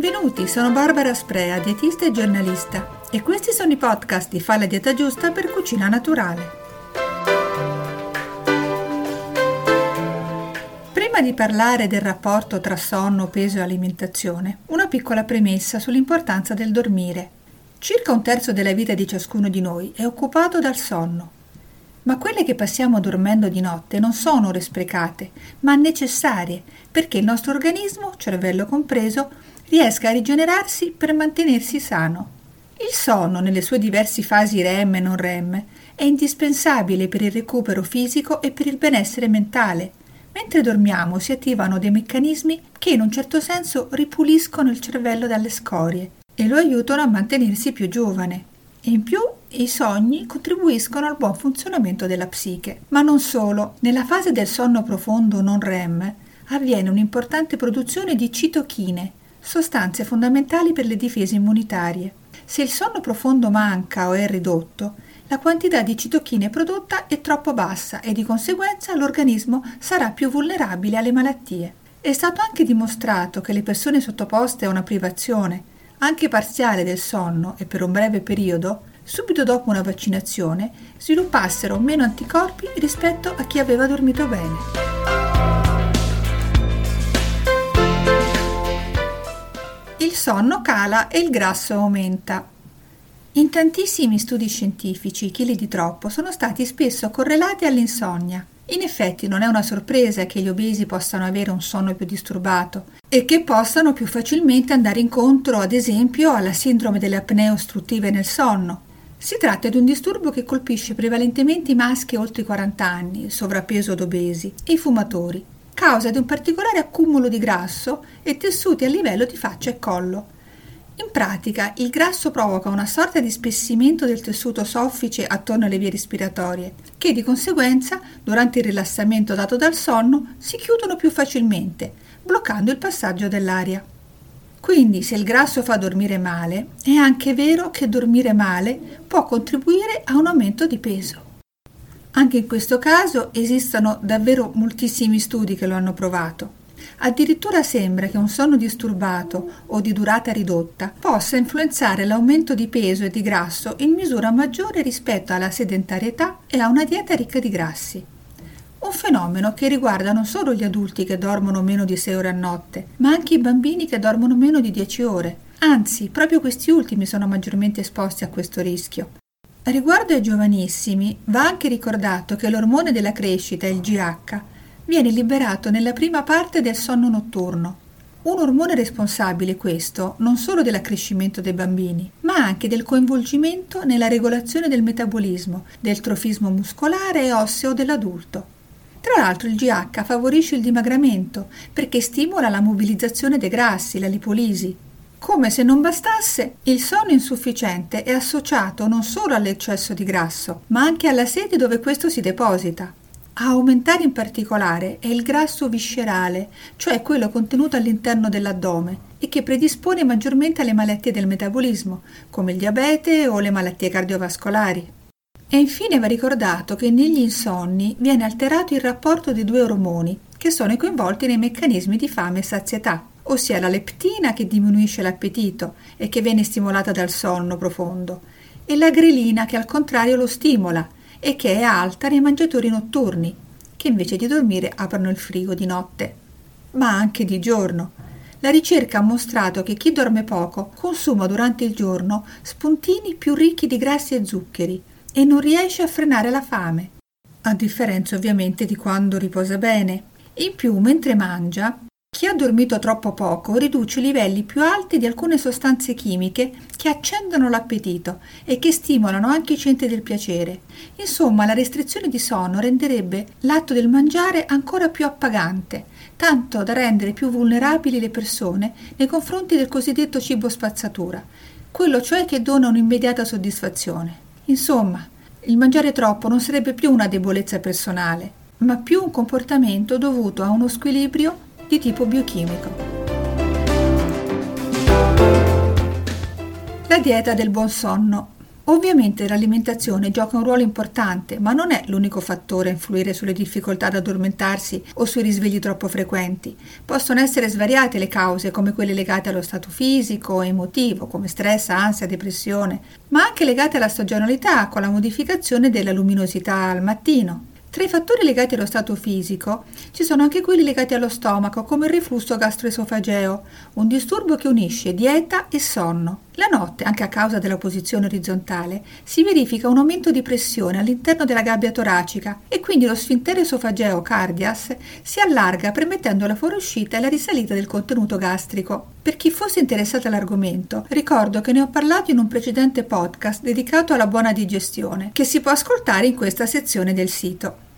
Benvenuti, sono Barbara Sprea, dietista e giornalista e questi sono i podcast di Fa la dieta giusta per cucina naturale. Prima di parlare del rapporto tra sonno, peso e alimentazione, una piccola premessa sull'importanza del dormire. Circa un terzo della vita di ciascuno di noi è occupato dal sonno. Ma quelle che passiamo dormendo di notte non sono ore sprecate, ma necessarie perché il nostro organismo, cervello compreso, riesca a rigenerarsi per mantenersi sano. Il sonno, nelle sue diverse fasi REM e non REM, è indispensabile per il recupero fisico e per il benessere mentale. Mentre dormiamo si attivano dei meccanismi che in un certo senso ripuliscono il cervello dalle scorie e lo aiutano a mantenersi più giovane. E in più i sogni contribuiscono al buon funzionamento della psiche. Ma non solo, nella fase del sonno profondo non REM avviene un'importante produzione di citochine, sostanze fondamentali per le difese immunitarie. Se il sonno profondo manca o è ridotto, la quantità di citochine prodotta è troppo bassa e di conseguenza l'organismo sarà più vulnerabile alle malattie. È stato anche dimostrato che le persone sottoposte a una privazione, anche parziale del sonno e per un breve periodo, subito dopo una vaccinazione, sviluppassero meno anticorpi rispetto a chi aveva dormito bene. Il sonno cala e il grasso aumenta. In tantissimi studi scientifici i chili di troppo sono stati spesso correlati all'insonnia. In effetti non è una sorpresa che gli obesi possano avere un sonno più disturbato e che possano più facilmente andare incontro, ad esempio, alla sindrome delle apnee ostruttive nel sonno. Si tratta di un disturbo che colpisce prevalentemente i maschi oltre i 40 anni, sovrappeso ed obesi, e i fumatori causa di un particolare accumulo di grasso e tessuti a livello di faccia e collo. In pratica, il grasso provoca una sorta di spessimento del tessuto soffice attorno alle vie respiratorie, che di conseguenza, durante il rilassamento dato dal sonno, si chiudono più facilmente, bloccando il passaggio dell'aria. Quindi, se il grasso fa dormire male, è anche vero che dormire male può contribuire a un aumento di peso. Anche in questo caso esistono davvero moltissimi studi che lo hanno provato. Addirittura sembra che un sonno disturbato o di durata ridotta possa influenzare l'aumento di peso e di grasso in misura maggiore rispetto alla sedentarietà e a una dieta ricca di grassi. Un fenomeno che riguarda non solo gli adulti che dormono meno di 6 ore a notte, ma anche i bambini che dormono meno di 10 ore. Anzi, proprio questi ultimi sono maggiormente esposti a questo rischio. Riguardo ai giovanissimi, va anche ricordato che l'ormone della crescita, il GH, viene liberato nella prima parte del sonno notturno. Un ormone responsabile questo non solo dell'accrescimento dei bambini, ma anche del coinvolgimento nella regolazione del metabolismo, del trofismo muscolare e osseo dell'adulto. Tra l'altro il GH favorisce il dimagramento perché stimola la mobilizzazione dei grassi, la lipolisi, come se non bastasse, il sonno insufficiente è associato non solo all'eccesso di grasso, ma anche alla sede dove questo si deposita. A aumentare in particolare è il grasso viscerale, cioè quello contenuto all'interno dell'addome e che predispone maggiormente alle malattie del metabolismo, come il diabete o le malattie cardiovascolari. E infine va ricordato che negli insonni viene alterato il rapporto dei due ormoni, che sono coinvolti nei meccanismi di fame e sazietà ossia la leptina che diminuisce l'appetito e che viene stimolata dal sonno profondo, e la grelina che al contrario lo stimola e che è alta nei mangiatori notturni, che invece di dormire aprono il frigo di notte, ma anche di giorno. La ricerca ha mostrato che chi dorme poco consuma durante il giorno spuntini più ricchi di grassi e zuccheri e non riesce a frenare la fame, a differenza ovviamente di quando riposa bene. In più, mentre mangia, chi ha dormito troppo poco riduce i livelli più alti di alcune sostanze chimiche che accendono l'appetito e che stimolano anche i centri del piacere. Insomma, la restrizione di sonno renderebbe l'atto del mangiare ancora più appagante, tanto da rendere più vulnerabili le persone nei confronti del cosiddetto cibo spazzatura, quello cioè che dona un'immediata soddisfazione. Insomma, il mangiare troppo non sarebbe più una debolezza personale, ma più un comportamento dovuto a uno squilibrio di tipo biochimico. La dieta del buon sonno. Ovviamente l'alimentazione gioca un ruolo importante, ma non è l'unico fattore a influire sulle difficoltà ad addormentarsi o sui risvegli troppo frequenti. Possono essere svariate le cause, come quelle legate allo stato fisico e emotivo, come stress, ansia, depressione, ma anche legate alla stagionalità, con la modificazione della luminosità al mattino. Tra i fattori legati allo stato fisico ci sono anche quelli legati allo stomaco, come il reflusso gastroesofageo, un disturbo che unisce dieta e sonno. La notte, anche a causa della posizione orizzontale, si verifica un aumento di pressione all'interno della gabbia toracica e quindi lo sfintere esofageo cardias si allarga permettendo la fuoriuscita e la risalita del contenuto gastrico. Per chi fosse interessato all'argomento, ricordo che ne ho parlato in un precedente podcast dedicato alla buona digestione, che si può ascoltare in questa sezione del sito.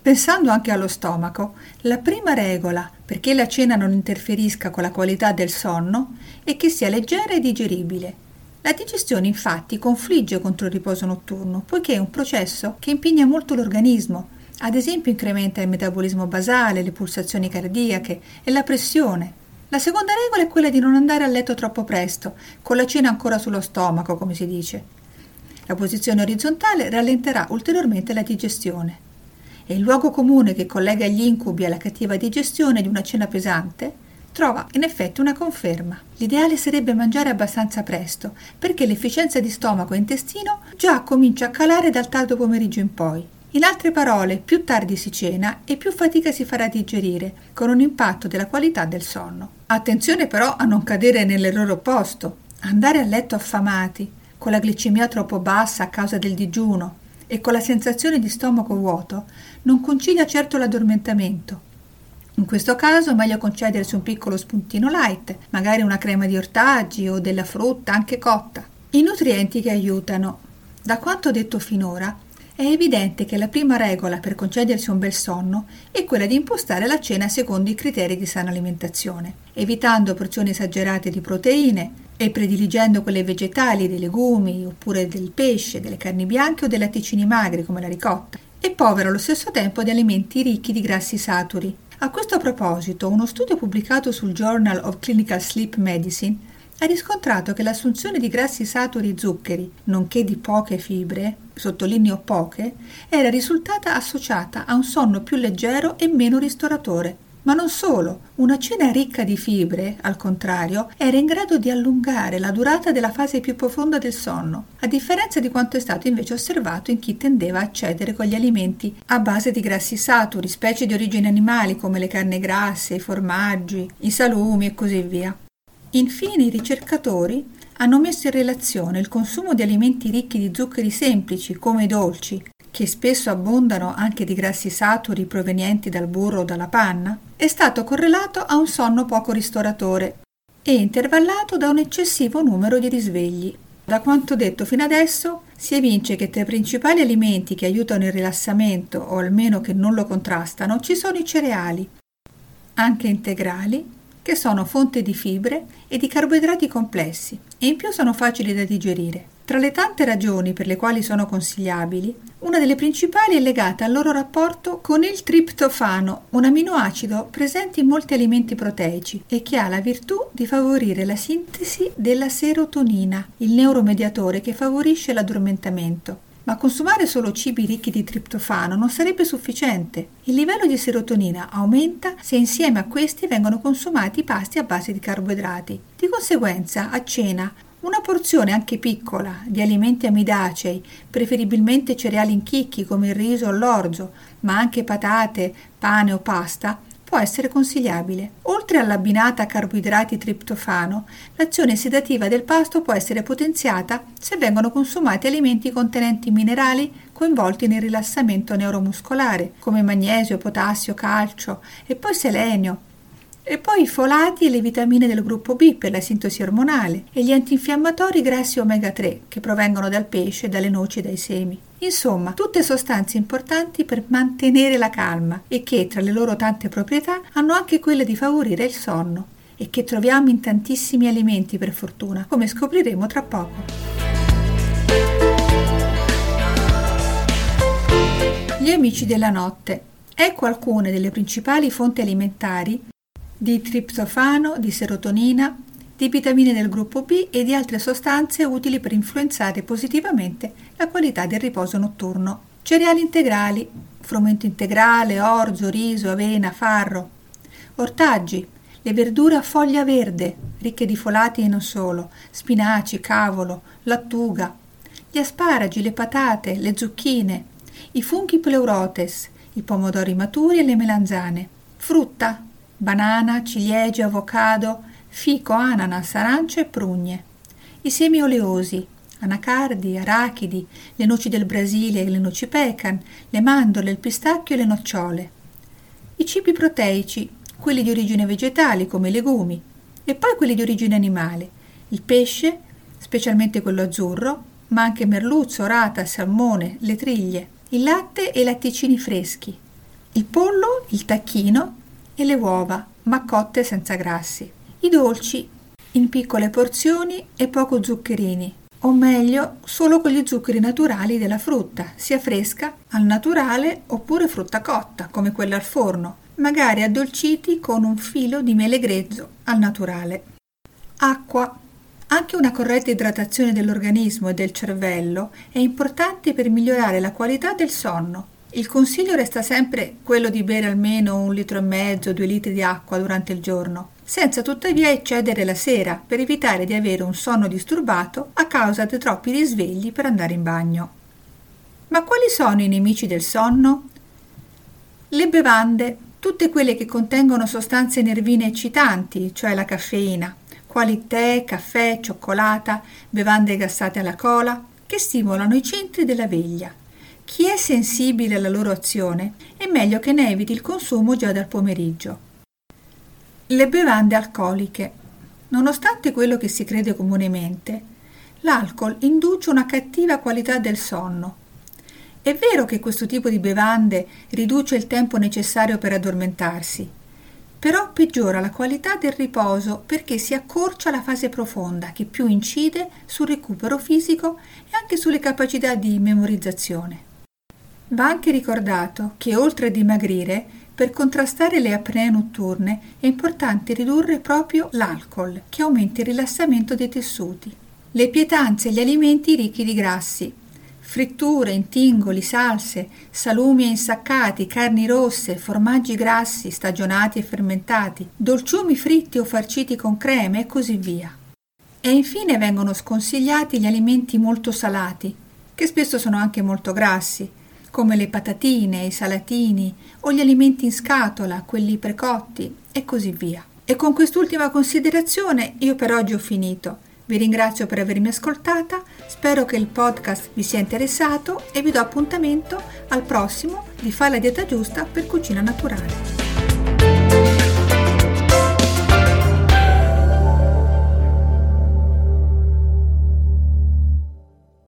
Pensando anche allo stomaco, la prima regola perché la cena non interferisca con la qualità del sonno è che sia leggera e digeribile. La digestione infatti confligge contro il riposo notturno, poiché è un processo che impegna molto l'organismo, ad esempio incrementa il metabolismo basale, le pulsazioni cardiache e la pressione. La seconda regola è quella di non andare a letto troppo presto, con la cena ancora sullo stomaco, come si dice. La posizione orizzontale rallenterà ulteriormente la digestione e il luogo comune che collega gli incubi alla cattiva digestione di una cena pesante, trova in effetti una conferma. L'ideale sarebbe mangiare abbastanza presto, perché l'efficienza di stomaco e intestino già comincia a calare dal tardo pomeriggio in poi. In altre parole, più tardi si cena e più fatica si farà digerire, con un impatto della qualità del sonno. Attenzione però a non cadere nell'errore opposto, andare a letto affamati, con la glicemia troppo bassa a causa del digiuno, e con la sensazione di stomaco vuoto non concilia certo l'addormentamento. In questo caso è meglio concedersi un piccolo spuntino light, magari una crema di ortaggi o della frutta anche cotta. I nutrienti che aiutano. Da quanto detto finora, è evidente che la prima regola per concedersi un bel sonno è quella di impostare la cena secondo i criteri di sana alimentazione, evitando porzioni esagerate di proteine, e prediligendo quelle vegetali, dei legumi, oppure del pesce, delle carni bianche o dei latticini magri come la ricotta, e povero allo stesso tempo di alimenti ricchi di grassi saturi. A questo proposito, uno studio pubblicato sul Journal of Clinical Sleep Medicine ha riscontrato che l'assunzione di grassi saturi e zuccheri, nonché di poche fibre, sottolineo poche, era risultata associata a un sonno più leggero e meno ristoratore. Ma non solo, una cena ricca di fibre, al contrario, era in grado di allungare la durata della fase più profonda del sonno, a differenza di quanto è stato invece osservato in chi tendeva a cedere con gli alimenti a base di grassi saturi, specie di origine animali come le carni grasse, i formaggi, i salumi e così via. Infine i ricercatori hanno messo in relazione il consumo di alimenti ricchi di zuccheri semplici come i dolci che spesso abbondano anche di grassi saturi provenienti dal burro o dalla panna, è stato correlato a un sonno poco ristoratore e intervallato da un eccessivo numero di risvegli. Da quanto detto fino adesso, si evince che tra i principali alimenti che aiutano il rilassamento o almeno che non lo contrastano ci sono i cereali, anche integrali, che sono fonte di fibre e di carboidrati complessi e in più sono facili da digerire. Tra le tante ragioni per le quali sono consigliabili, una delle principali è legata al loro rapporto con il triptofano, un aminoacido presente in molti alimenti proteici e che ha la virtù di favorire la sintesi della serotonina, il neuromediatore che favorisce l'addormentamento. Ma consumare solo cibi ricchi di triptofano non sarebbe sufficiente. Il livello di serotonina aumenta se insieme a questi vengono consumati pasti a base di carboidrati. Di conseguenza, a cena una porzione anche piccola di alimenti amidacei, preferibilmente cereali in chicchi come il riso o l'orzo, ma anche patate, pane o pasta, può essere consigliabile. Oltre all'abbinata a carboidrati triptofano, l'azione sedativa del pasto può essere potenziata se vengono consumati alimenti contenenti minerali coinvolti nel rilassamento neuromuscolare, come magnesio, potassio, calcio e poi selenio, e poi i folati e le vitamine del gruppo B per la sintesi ormonale e gli antinfiammatori grassi omega 3 che provengono dal pesce, dalle noci e dai semi. Insomma, tutte sostanze importanti per mantenere la calma e che, tra le loro tante proprietà, hanno anche quella di favorire il sonno e che troviamo in tantissimi alimenti per fortuna, come scopriremo tra poco. Gli amici della notte. Ecco alcune delle principali fonti alimentari di triptofano, di serotonina di vitamine del gruppo B e di altre sostanze utili per influenzare positivamente la qualità del riposo notturno. Cereali integrali, frumento integrale, orzo, riso, avena, farro. Ortaggi, le verdure a foglia verde, ricche di folati e non solo, spinaci, cavolo, lattuga, gli asparagi, le patate, le zucchine, i funghi pleurotes, i pomodori maturi e le melanzane, frutta, banana, ciliegie, avocado, fico, ananas, arance e prugne, i semi oleosi, anacardi, arachidi, le noci del Brasile e le noci pecan, le mandorle, il pistacchio e le nocciole, i cibi proteici, quelli di origine vegetale come i legumi, e poi quelli di origine animale, il pesce, specialmente quello azzurro, ma anche merluzzo, rata, salmone, le triglie, il latte e i latticini freschi, il pollo, il tacchino e le uova, ma cotte senza grassi, i dolci in piccole porzioni e poco zuccherini, o meglio solo con gli zuccheri naturali della frutta, sia fresca, al naturale oppure frutta cotta, come quella al forno, magari addolciti con un filo di mele grezzo al naturale. Acqua. Anche una corretta idratazione dell'organismo e del cervello è importante per migliorare la qualità del sonno. Il consiglio resta sempre quello di bere almeno un litro e mezzo, due litri di acqua durante il giorno, senza tuttavia eccedere la sera per evitare di avere un sonno disturbato a causa dei troppi risvegli per andare in bagno. Ma quali sono i nemici del sonno? Le bevande tutte quelle che contengono sostanze nervine eccitanti, cioè la caffeina, quali tè, caffè, cioccolata, bevande gassate alla cola, che stimolano i centri della veglia. Chi è sensibile alla loro azione è meglio che ne eviti il consumo già dal pomeriggio. Le bevande alcoliche. Nonostante quello che si crede comunemente, l'alcol induce una cattiva qualità del sonno, è vero che questo tipo di bevande riduce il tempo necessario per addormentarsi, però peggiora la qualità del riposo perché si accorcia la fase profonda che più incide sul recupero fisico e anche sulle capacità di memorizzazione. Va anche ricordato che oltre a dimagrire, per contrastare le apnee notturne è importante ridurre proprio l'alcol, che aumenta il rilassamento dei tessuti. Le pietanze e gli alimenti ricchi di grassi, fritture, intingoli, salse, salumi e insaccati, carni rosse, formaggi grassi, stagionati e fermentati, dolciumi fritti o farciti con creme e così via. E infine vengono sconsigliati gli alimenti molto salati, che spesso sono anche molto grassi, come le patatine, i salatini o gli alimenti in scatola, quelli precotti e così via. E con quest'ultima considerazione io per oggi ho finito. Vi ringrazio per avermi ascoltata, spero che il podcast vi sia interessato e vi do appuntamento al prossimo di Fai la dieta giusta per cucina naturale.